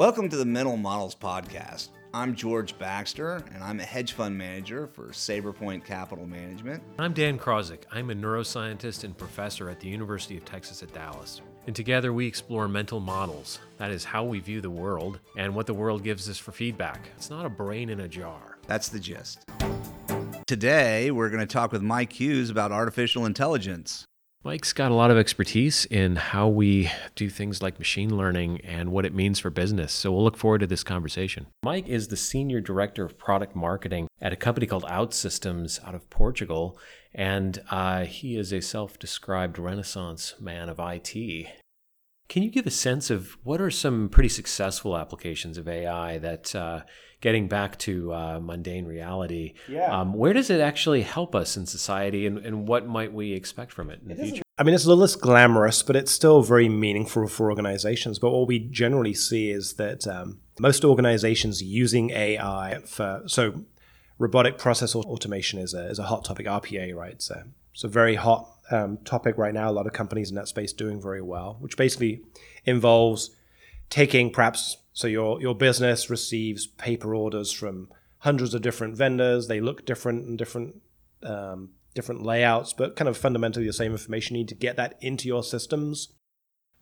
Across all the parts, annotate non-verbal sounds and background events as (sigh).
Welcome to the Mental Models Podcast. I'm George Baxter, and I'm a hedge fund manager for Sabrepoint Capital Management. I'm Dan Krawczyk. I'm a neuroscientist and professor at the University of Texas at Dallas. And together we explore mental models. That is how we view the world and what the world gives us for feedback. It's not a brain in a jar. That's the gist. Today, we're going to talk with Mike Hughes about artificial intelligence. Mike's got a lot of expertise in how we do things like machine learning and what it means for business. So we'll look forward to this conversation. Mike is the senior director of product marketing at a company called OutSystems out of Portugal. And uh, he is a self described renaissance man of IT. Can you give a sense of what are some pretty successful applications of AI that, uh, getting back to uh, mundane reality, Yeah. um, where does it actually help us in society and, and what might we expect from it in the future? I mean, it's a little less glamorous, but it's still very meaningful for organizations. But what we generally see is that um, most organizations using AI for so robotic process automation is a, is a hot topic. RPA, right? So it's a very hot um, topic right now. A lot of companies in that space doing very well, which basically involves taking perhaps so your your business receives paper orders from hundreds of different vendors. They look different and different um, different layouts, but kind of fundamentally the same information. You need to get that into your systems,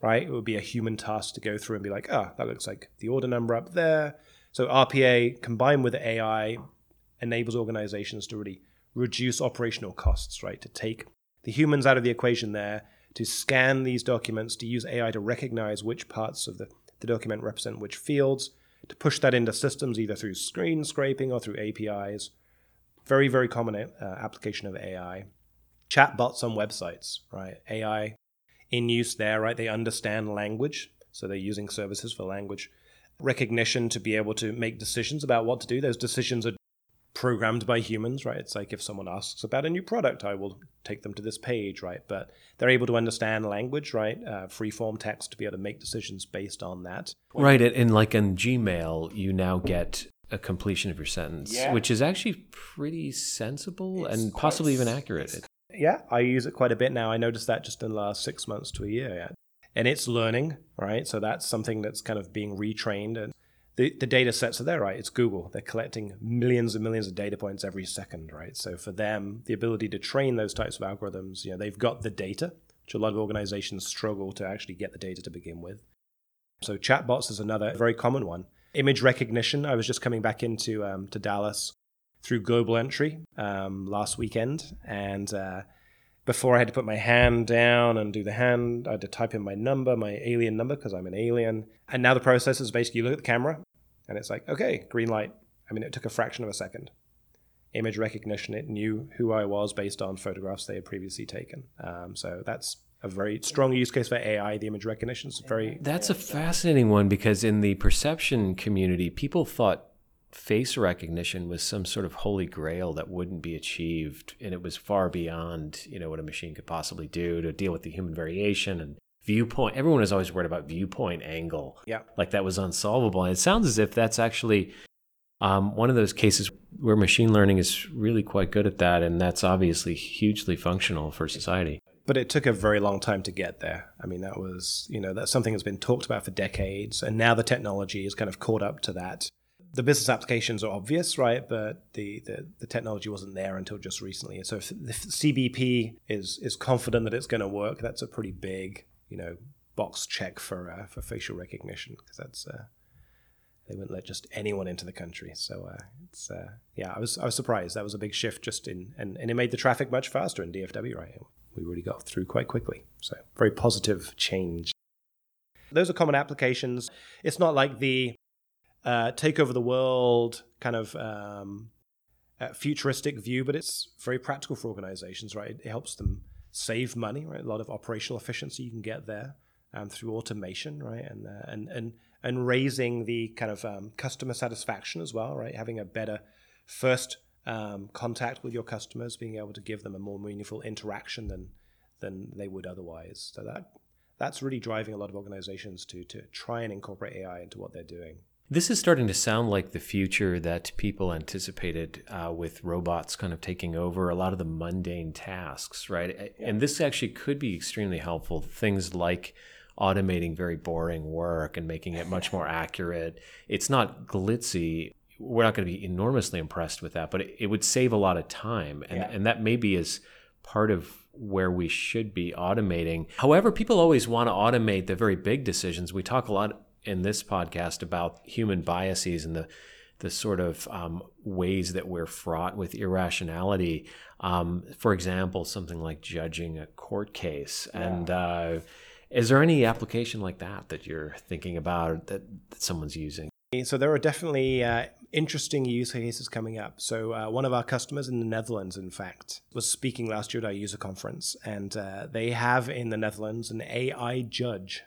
right? It would be a human task to go through and be like, ah, that looks like the order number up there. So RPA combined with AI enables organizations to really reduce operational costs, right? To take the humans out of the equation there, to scan these documents, to use AI to recognize which parts of the, the document represent which fields, to push that into systems either through screen scraping or through APIs. Very, very common uh, application of AI. Chatbots on websites, right? AI in use there, right? They understand language, so they're using services for language recognition to be able to make decisions about what to do. Those decisions are programmed by humans, right? It's like if someone asks about a new product, I will take them to this page, right? But they're able to understand language, right? Uh, free form text to be able to make decisions based on that. Right, and, and like in Gmail, you now get a completion of your sentence, Yeah. which is actually pretty sensible It's and quite possibly even accurate. Yeah, I use it quite a bit now. I noticed that just in the last six months to a year. Yeah. And it's learning, right? So that's something that's kind of being retrained. And the, the data sets are there, right? It's Google. They're collecting millions and millions of data points every second, right? So for them, the ability to train those types of algorithms, you know, they've got the data, which a lot of organizations struggle to actually get the data to begin with. So chatbots is another very common one. Image recognition. I was just coming back into um, to Dallas through Global Entry um, last weekend, and uh, before I had to put my hand down and do the hand, I had to type in my number, my alien number, because I'm an alien. And now the process is basically you look at the camera, and it's like, okay, green light. I mean, it took a fraction of a second. Image recognition, it knew who I was based on photographs they had previously taken. Um, so that's a very strong use case for AI. The image recognition is very That's a fascinating one because in the perception community, people thought face recognition was some sort of holy grail that wouldn't be achieved, and it was far beyond you know what a machine could possibly do to deal with the human variation and viewpoint. Everyone is always worried about viewpoint angle. Yeah. like that was unsolvable. And it sounds as if that's actually um, one of those cases where machine learning is really quite good at that, and that's obviously hugely functional for society. but it took a very long time to get there. I mean, that was, you know, that's something that's been talked about for decades, and now the technology is kind of caught up to that. The business applications are obvious, right? But the, the, the technology wasn't there until just recently. So if the CBP is is confident that it's going to work, that's a pretty big, you know, box check for uh, for facial recognition because that's uh, they wouldn't let just anyone into the country. So uh, it's uh, yeah, I was I was surprised. That was a big shift just in and, and it made the traffic much faster in DFW, right? We really got through quite quickly. So very positive change. Those are common applications. It's not like the uh, take over the world kind of um, uh, futuristic view, but it's very practical for organizations, right? It helps them save money, right? A lot of operational efficiency you can get there um, through automation, right? And uh, and and and raising the kind of um, customer satisfaction as well, right? Having a better first um, contact with your customers, being able to give them a more meaningful interaction than than they would otherwise. So that that's really driving a lot of organizations to to try and incorporate AI into what they're doing. This is starting to sound like the future that people anticipated uh, with robots kind of taking over a lot of the mundane tasks, right? And this actually could be extremely helpful. Things like automating very boring work and making it much more accurate. It's not glitzy. We're not going to be enormously impressed with that, but it, it would save a lot of time. And, Yeah. and that maybe is part of where we should be automating. However, people always want to automate the very big decisions. We talk a lot in this podcast about human biases and the the sort of um, ways that we're fraught with irrationality. Um, for example, something like judging a court case. And uh, is there any application like that that you're thinking about that, that someone's using? So there are definitely uh, interesting use cases coming up. So uh, one of our customers in the Netherlands, in fact, was speaking last year at our user conference, and uh, they have in the Netherlands an AI judge,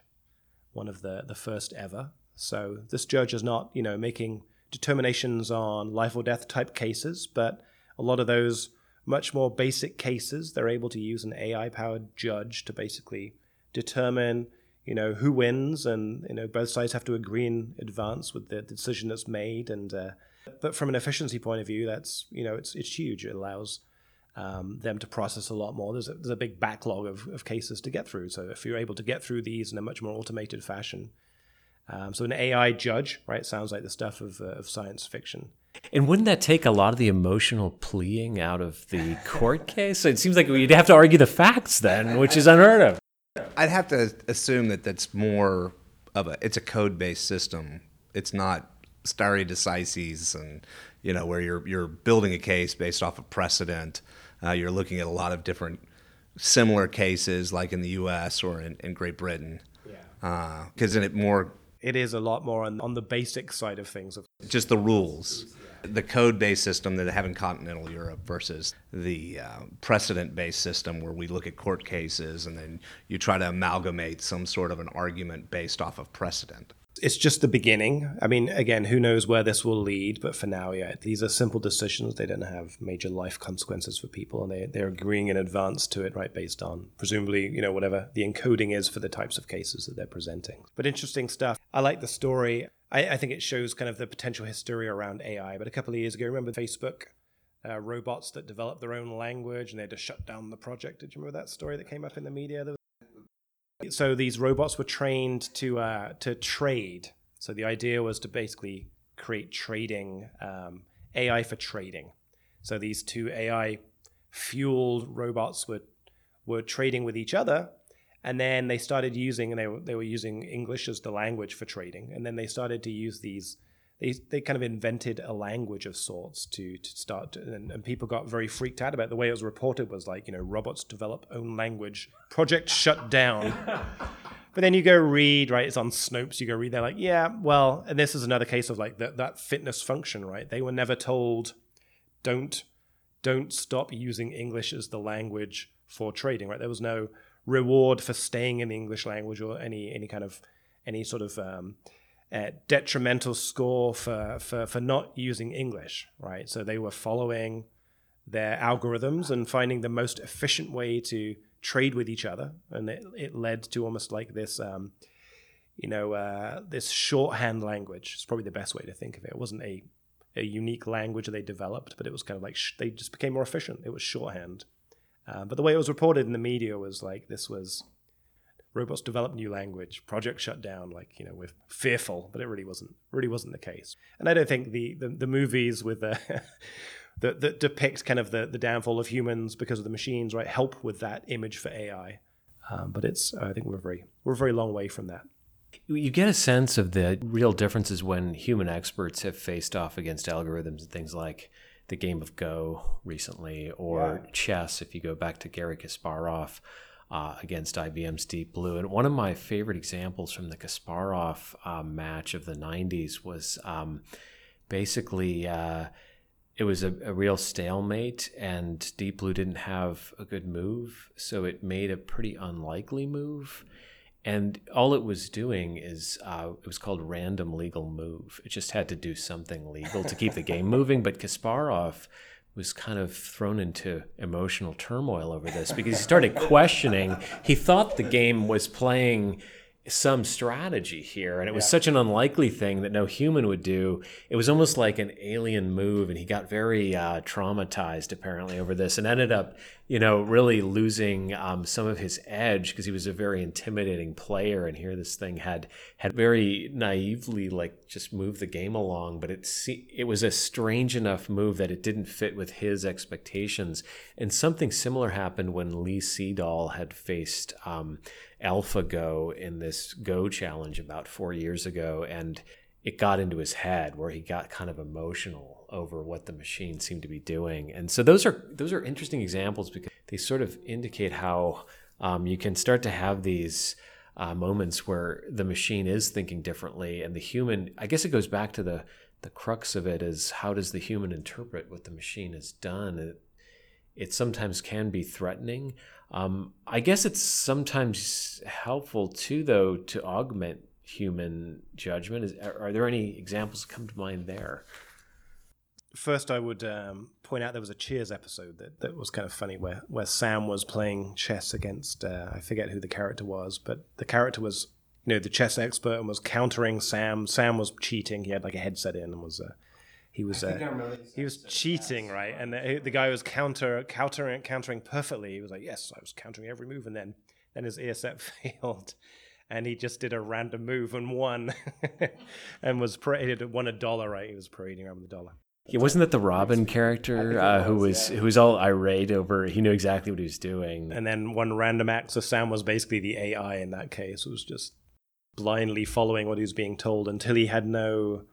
one of the the first ever. So this judge is not, you know, making determinations on life or death type cases, but a lot of those much more basic cases, they're able to use an AI powered judge to basically determine you know who wins and you know both sides have to agree in advance with the decision that's made and uh, but from an efficiency point of view that's you know it's it's huge it allows um, them to process a lot more there's a, there's a big backlog of, of cases to get through so if you're able to get through these in a much more automated fashion um, so an AI judge right sounds like the stuff of, uh, of science fiction And wouldn't that take a lot of the emotional pleading out of the court (laughs) case? It seems like you'd have to argue the facts then, which is unheard of. I'd have to assume that that's more of a it's a code based system. It's not stare decisis and you know where you're you're building a case based off of precedent. Uh, you're looking at a lot of different similar cases like in the U.S. or in, in Great Britain. yeah Because in it more it is a lot more on, on the basic side of things of just the rules, the code-based system that they have in continental Europe versus the uh, precedent-based system where we look at court cases and then you try to amalgamate some sort of an argument based off of precedent. It's just the beginning. I mean, again, who knows where this will lead? But for now, yeah, these are simple decisions. They don't have major life consequences for people, and they they're agreeing in advance to it, right? Based on presumably, you know, whatever the encoding is for the types of cases that they're presenting. But interesting stuff. I like the story. I, I think it shows kind of the potential hysteria around AI. But a couple of years ago, remember Facebook? Uh, robots that developed their own language and they had to shut down the project. Did you remember that story that came up in the media? So these robots were trained to uh, to trade. So the idea was to basically create trading um, AI for trading. So these two AI fueled robots were were trading with each other, and then they started using and they were, they were using English as the language for trading, and then they started to use these. They, they kind of invented a language of sorts to, to start, to, and, and people got very freaked out about it. the way it was reported was like you know robots develop own language, project shut down. (laughs) But then you go read, right? It's on Snopes. You go read. They're like, yeah, well, and this is another case of like that that fitness function, right? They were never told, don't don't stop using English as the language for trading, right? There was no reward for staying in the English language or any any kind of any sort of um, uh, detrimental score for, for for not using English, right? So they were following their algorithms and finding the most efficient way to trade with each other, and it, it led to almost like this, um, you know, uh, this shorthand language. It's probably the best way to think of it. It wasn't a a unique language they developed, but it was kind of like sh- they just became more efficient. It was shorthand. Uh, but the way it was reported in the media was like this was robots develop new language, project shut down, like you know, we're fearful, but it really wasn't really wasn't the case. And I don't think the the, the movies with the (laughs) that, that depict kind of the, the downfall of humans because of the machines, right, help with that image for AI. Um, but it's I think we're very we're a very long way from that. You get a sense of the real differences when human experts have faced off against algorithms and things like the game of Go recently, or Yeah. chess, if you go back to Gary Kasparov uh, against IBM's Deep Blue. And one of my favorite examples from the Kasparov uh, match of the 90s was um, basically. Uh, it was a, a real stalemate, and Deep Blue didn't have a good move, so it made a pretty unlikely move. And all it was doing is uh, it was called random legal move. It just had to do something legal to keep the game (laughs) moving. But Kasparov was kind of thrown into emotional turmoil over this because he started questioning. He thought the game was playing some strategy here. And it was such an unlikely thing that no human would do. It was almost like an alien move. And he got very uh, traumatized, apparently, over this and ended up, you know, really losing um, some of his edge because he was a very intimidating player. And here this thing had had very naively, like, just moved the game along. But it, it was a strange enough move that it didn't fit with his expectations. And something similar happened when Lee Sedol had faced. Um, AlphaGo in this Go challenge about four years ago, and it got into his head where he got kind of emotional over what the machine seemed to be doing. And so those are those are interesting examples because they sort of indicate how um, you can start to have these uh, moments where the machine is thinking differently, and the human. I guess it goes back to the the crux of it is how does the human interpret what the machine has done? It, it sometimes can be threatening. Um, I guess it's sometimes helpful too, though, to augment human judgment. Is, are there any examples that come to mind there? First, I would um, point out there was a Cheers episode that, that was kind of funny where, where Sam was playing chess against, uh, I forget who the character was, but the character was, you know, the chess expert and was countering Sam. Sam was cheating. He had like a headset in and was uh, he was uh, he was cheating, right? And the, the, guy was counter countering countering perfectly. He was like, "Yes, I was countering every move," and then then his ear set (laughs) failed, and he just did a random move and won, (laughs) and was paraded won a dollar. Right? He was parading around with the dollar. Yeah, wasn't that the Robin character uh, was, who was yeah. who was all irate over? He knew exactly what he was doing. And then one random act. So Sam was basically the AI in that case. It was just blindly following what he was being told until he had no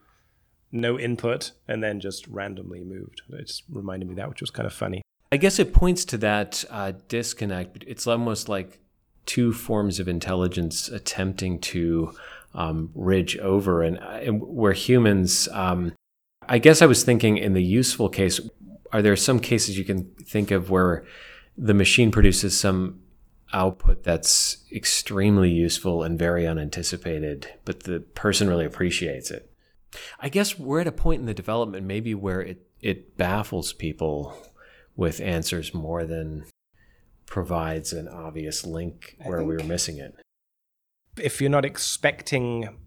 no input, and then just randomly moved. It just reminded me that, which was kind of funny. I guess it points to that uh, disconnect. It's almost like two forms of intelligence attempting to um, ridge over, and, and where humans. Um, I guess I was thinking in the useful case, are there some cases you can think of where the machine produces some output that's extremely useful and very unanticipated, but the person really appreciates it? I guess we're at a point in the development maybe where it, it baffles people with answers more than provides an obvious link where we were missing it. If you're not expecting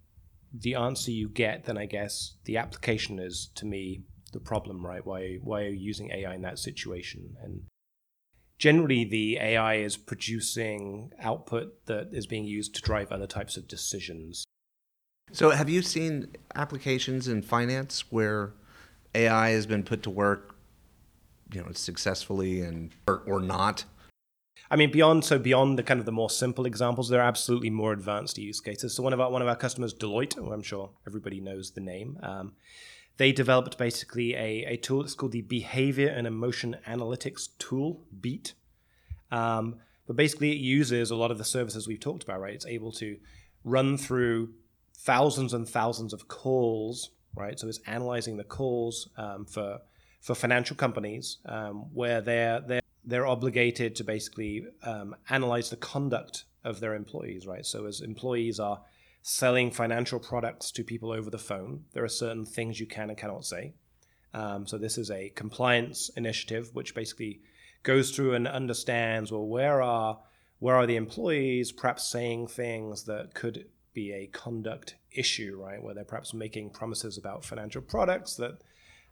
the answer you get, then I guess the application is to me the problem, right? Why why are you using AI in that situation? And generally the AI is producing output that is being used to drive other types of decisions. So, have you seen applications in finance where AI has been put to work, you know, successfully and or, or not? I mean, beyond so beyond the kind of the more simple examples, there are absolutely more advanced use cases. So one of our one of our customers, Deloitte, I'm sure everybody knows the name, um, they developed basically a, a tool that's called the Behavior and Emotion Analytics Tool, BEAT. Um, but basically, it uses a lot of the services we've talked about. Right, it's able to run through thousands and thousands of calls, right? So it's analyzing the calls um, for for financial companies um, where they're they're they're obligated to basically um, analyze the conduct of their employees, right? So as employees are selling financial products to people over the phone, there are certain things you can and cannot say. Um, so this is a compliance initiative which basically goes through and understands well where are where are the employees perhaps saying things that could be a conduct issue, right? Where they're perhaps making promises about financial products that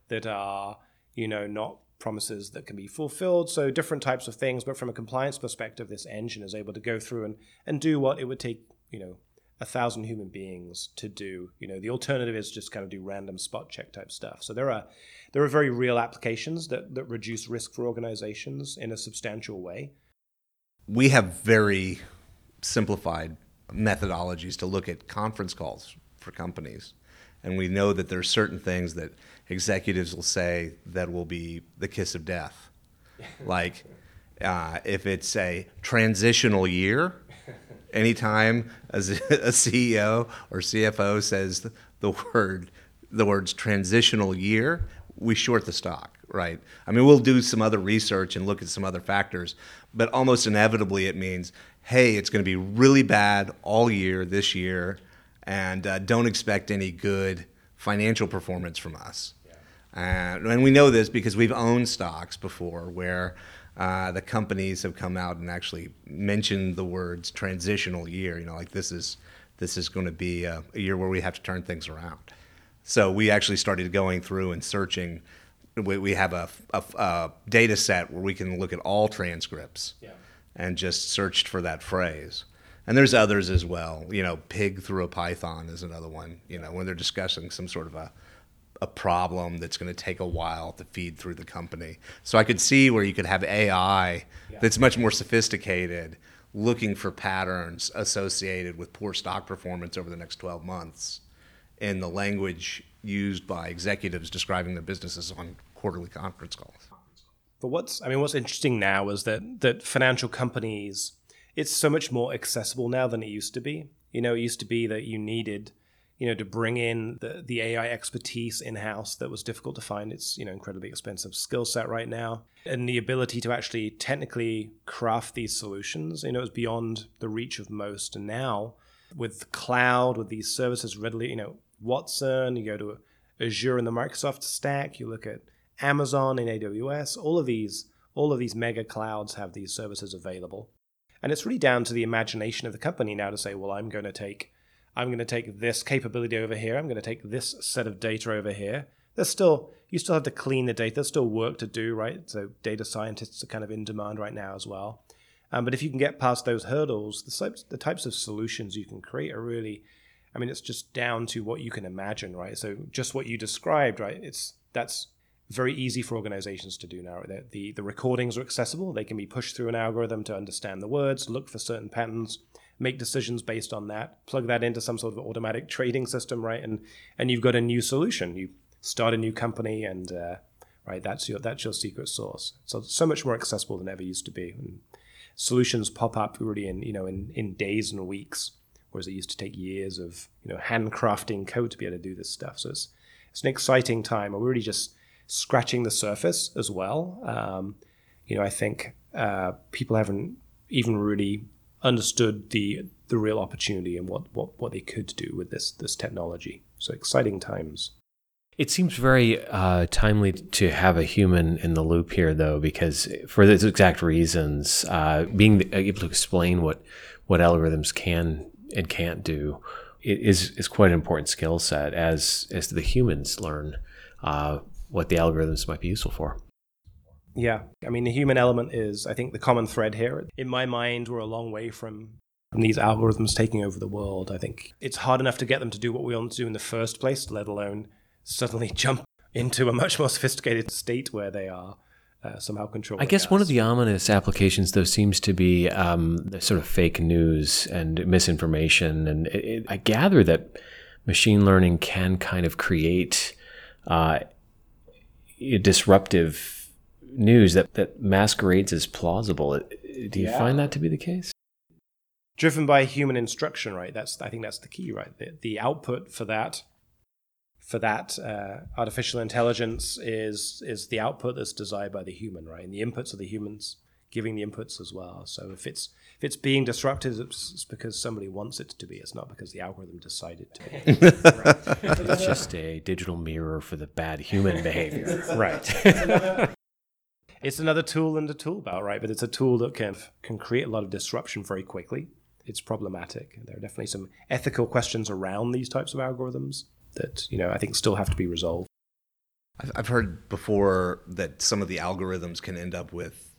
that are, you know, not promises that can be fulfilled. So different types of things, but from a compliance perspective, this engine is able to go through and, and do what it would take, you know, a thousand human beings to do. You know, the alternative is just kind of do random spot check type stuff. So there are there are very real applications that, that reduce risk for organizations in a substantial way. We have very simplified methodologies to look at conference calls for companies. And we know that there are certain things that executives will say that will be the kiss of death. (laughs) like uh, if it's a transitional year, anytime a, (laughs) a CEO or CFO says the word the words transitional year, we short the stock, right? I mean, we'll do some other research and look at some other factors, but almost inevitably it means hey, it's going to be really bad all year this year, and uh, don't expect any good financial performance from us. Uh, and we know this because we've owned stocks before where uh, the companies have come out and actually mentioned the words transitional year. You know, like this is this is going to be a, a year where we have to turn things around. So we actually started going through and searching. We, we have a, a, a data set where we can look at all transcripts Yeah. And just searched for that phrase. And there's others as well. You know, pig through a python is another one. You know, when they're discussing some sort of a a problem that's going to take a while to feed through the company. So I could see where you could have AI that's much more sophisticated looking for patterns associated with poor stock performance over the next 12 months in the language used by executives describing their businesses on quarterly conference calls. But what's I mean, what's interesting now is that that financial companies, it's so much more accessible now than it used to be. You know, it used to be that you needed, you know, to bring in the, the AI expertise in house that was difficult to find. It's you know incredibly expensive skill set right now, and the ability to actually technically craft these solutions, you know, is beyond the reach of most. And now, with cloud, with these services readily, you know, Watson, you go to Azure in the Microsoft stack, you look at Amazon in AWS, all of these all of these mega clouds have these services available. And it's really down to the imagination of the company now to say, well, I'm going to take I'm going to take this capability over here. I'm going to take this set of data over here. There's still you still have to clean the data. There's still work to do, right? So data scientists are kind of in demand right now as well. Um, but if you can get past those hurdles, the types the types of solutions you can create are really, I mean, it's just down to what you can imagine, right? So just what you described, right? It's that's very easy for organizations to do now. The, the, the recordings are accessible. They can be pushed through an algorithm to understand the words, look for certain patterns, make decisions based on that, plug that into some sort of automatic trading system, right? And and you've got a new solution. You start a new company, and uh, right, that's your that's your secret source So so much more accessible than ever used to be. And solutions pop up really in you know in in days and weeks, whereas it used to take years of you know handcrafting code to be able to do this stuff. So it's it's an exciting time. We're really just scratching the surface as well. Um, you know, I think uh, people haven't even really understood the the real opportunity and what, what, what they could do with this this technology. So exciting times. It seems very uh, timely to have a human in the loop here, though, because for those exact reasons, uh, being able to explain what what algorithms can and can't do is is quite an important skill set as as the humans learn uh, what the algorithms might be useful for. Yeah, I mean the human element is, I think, the common thread here. In my mind, we're a long way from from these algorithms taking over the world. I think it's hard enough to get them to do what we want to do in the first place, let alone suddenly (laughs) jump into a much more sophisticated state where they are uh, somehow controlling. I guess one of the ominous applications, though, seems to be um, the sort of fake news and misinformation. And it, it, I gather that machine learning can kind of create uh, disruptive news that, that masquerades as plausible. Do you Yeah. find that to be the case? driven by human instruction, right? That's I think that's the key, right? The, the output for that for that uh, artificial intelligence is is the output that's desired by the human, right? And the inputs are the humans giving the inputs as well. So if it's if it's being disrupted, it's, it's because somebody wants it to be. It's not because the algorithm decided to be. (laughs) It's just a digital mirror for the bad human (laughs) behavior. right. (laughs) it's another tool in the tool belt, right? But it's a tool that can can create a lot of disruption very quickly. It's problematic. There are definitely some ethical questions around these types of algorithms that you know I think still have to be resolved. I've, I've heard before that some of the algorithms can end up with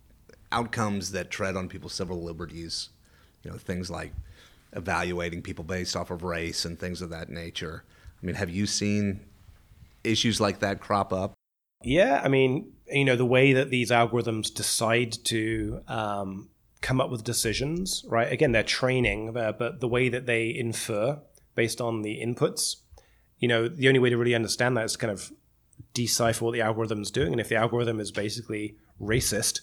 outcomes that tread on people's civil liberties. You know, things like evaluating people based off of race and things of that nature. I mean, have you seen issues like that crop up? Yeah, I mean, you know, the way that these algorithms decide to um, come up with decisions, right? Again, they're training, uh, but the way that they infer based on the inputs, you know, the only way to really understand that is kind of decipher what the algorithm's doing. And if the algorithm is basically racist,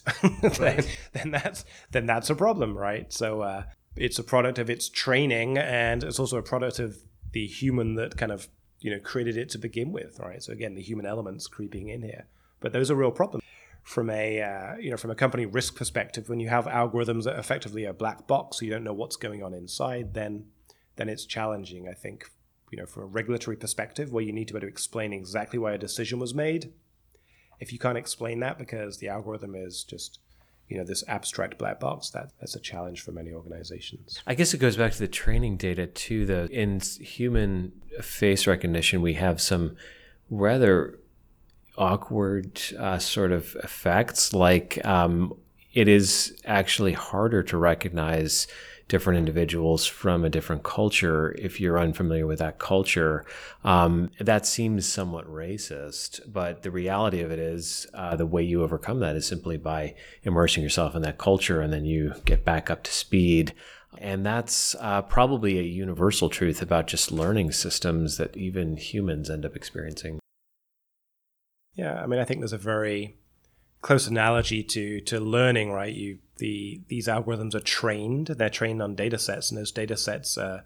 (laughs) then, then that's then that's a problem, right? So uh, it's a product of its training, and it's also a product of the human that kind of you know created it to begin with, right? So again, the human elements creeping in here, but those are real problems from a uh, you know from a company risk perspective. When you have algorithms that effectively are black box, so you don't know what's going on inside, then then it's challenging. I think you know from a regulatory perspective, where you need to be able to explain exactly why a decision was made. If you can't explain that because the algorithm is just you know this abstract black box that that's a challenge for many organizations I guess it goes back to the training data too. The in human face recognition, we have some rather awkward uh, sort of effects. Like um, it is actually harder to recognize different individuals from a different culture if you're unfamiliar with that culture. Um, that seems somewhat racist, but the reality of it is uh, the way you overcome that is simply by immersing yourself in that culture and then you get back up to speed. And that's uh, probably a universal truth about just learning systems that even humans end up experiencing. Yeah, I mean, I think there's a very close analogy to to learning, right? You the these algorithms are trained; they're trained on data sets, and those data sets are,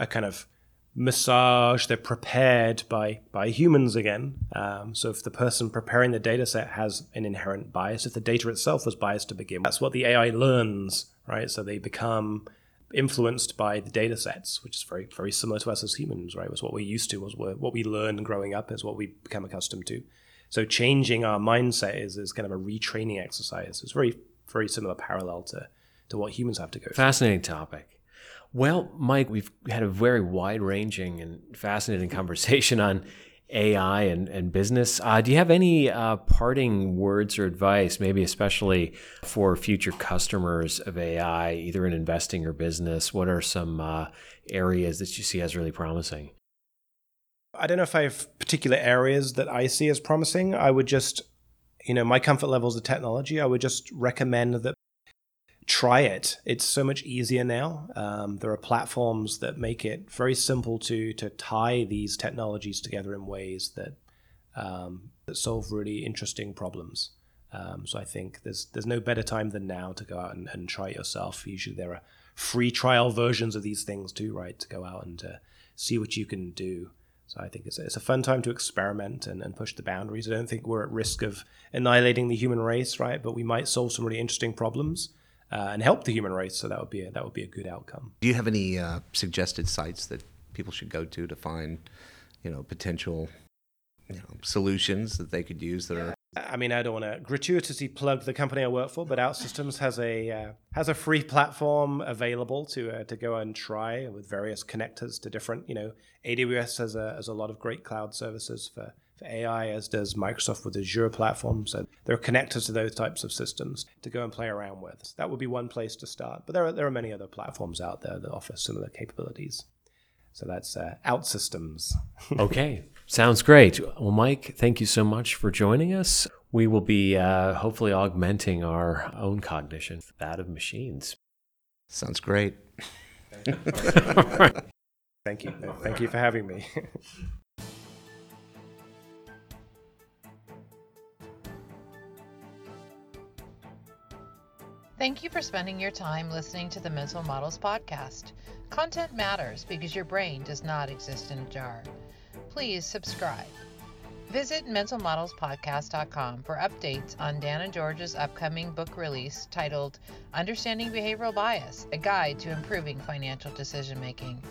are kind of massaged. They're prepared by by humans again. Um, so if the person preparing the data set has an inherent bias, if the data itself was biased to begin, with, that's what the AI learns, right? So they become influenced by the data sets, which is very very similar to us as humans, right? Was what we're used to, was what we learned growing up, is what we become accustomed to. So changing our mindset is, is kind of a retraining exercise. It's very, very similar parallel to, to what humans have to go through. Fascinating topic. Well, Mike, we've had a very wide ranging and fascinating (laughs) conversation on AI and, and business. Uh, do you have any uh, parting words or advice, maybe especially for future customers of AI, either in investing or business? What are some uh, areas that you see as really promising? I don't know if I have particular areas that I see as promising. I would just, you know, my comfort levels of technology, I would just recommend that try it. It's so much easier now. Um, there are platforms that make it very simple to to tie these technologies together in ways that um, that solve really interesting problems. Um, so I think there's there's no better time than now to go out and, and try it yourself. Usually there are free trial versions of these things too, right? To go out and to see what you can do. So I think it's, it's a fun time to experiment and, and push the boundaries. I don't think we're at risk of annihilating the human race, right? But we might solve some really interesting problems uh, and help the human race. So that would be a, that would be a good outcome. Do you have any uh, suggested sites that people should go to to find, you know, potential, you know, solutions that they could use that are I mean, I don't want to gratuitously plug the company I work for, but OutSystems has a uh, has a free platform available to uh, to go and try with various connectors to different. You know, AWS has a has a lot of great cloud services for, for AI, as does Microsoft with Azure platforms. So there are connectors to those types of systems to go and play around with. That would be one place to start. But there are there are many other platforms out there that offer similar capabilities. So that's uh, OutSystems. (laughs) okay. Sounds great. Well, Mike, thank you so much for joining us. We will be uh, hopefully augmenting our own cognition, that of machines. Sounds great. (laughs) Thank you. Thank you for having me. Thank you for spending your time listening to the Mental Models Podcast. Content matters because your brain does not exist in a jar. Please subscribe. Visit mentalmodelspodcast.com for updates on Dan and George's upcoming book release titled Understanding Behavioral Bias A Guide to Improving Financial Decision Making.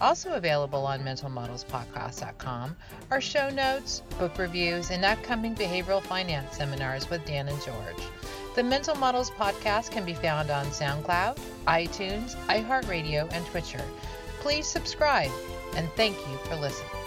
Also available on mentalmodelspodcast.com are show notes, book reviews, and upcoming behavioral finance seminars with Dan and George. The Mental Models podcast can be found on SoundCloud, iTunes, iHeartRadio, and Twitter. Please subscribe and thank you for listening.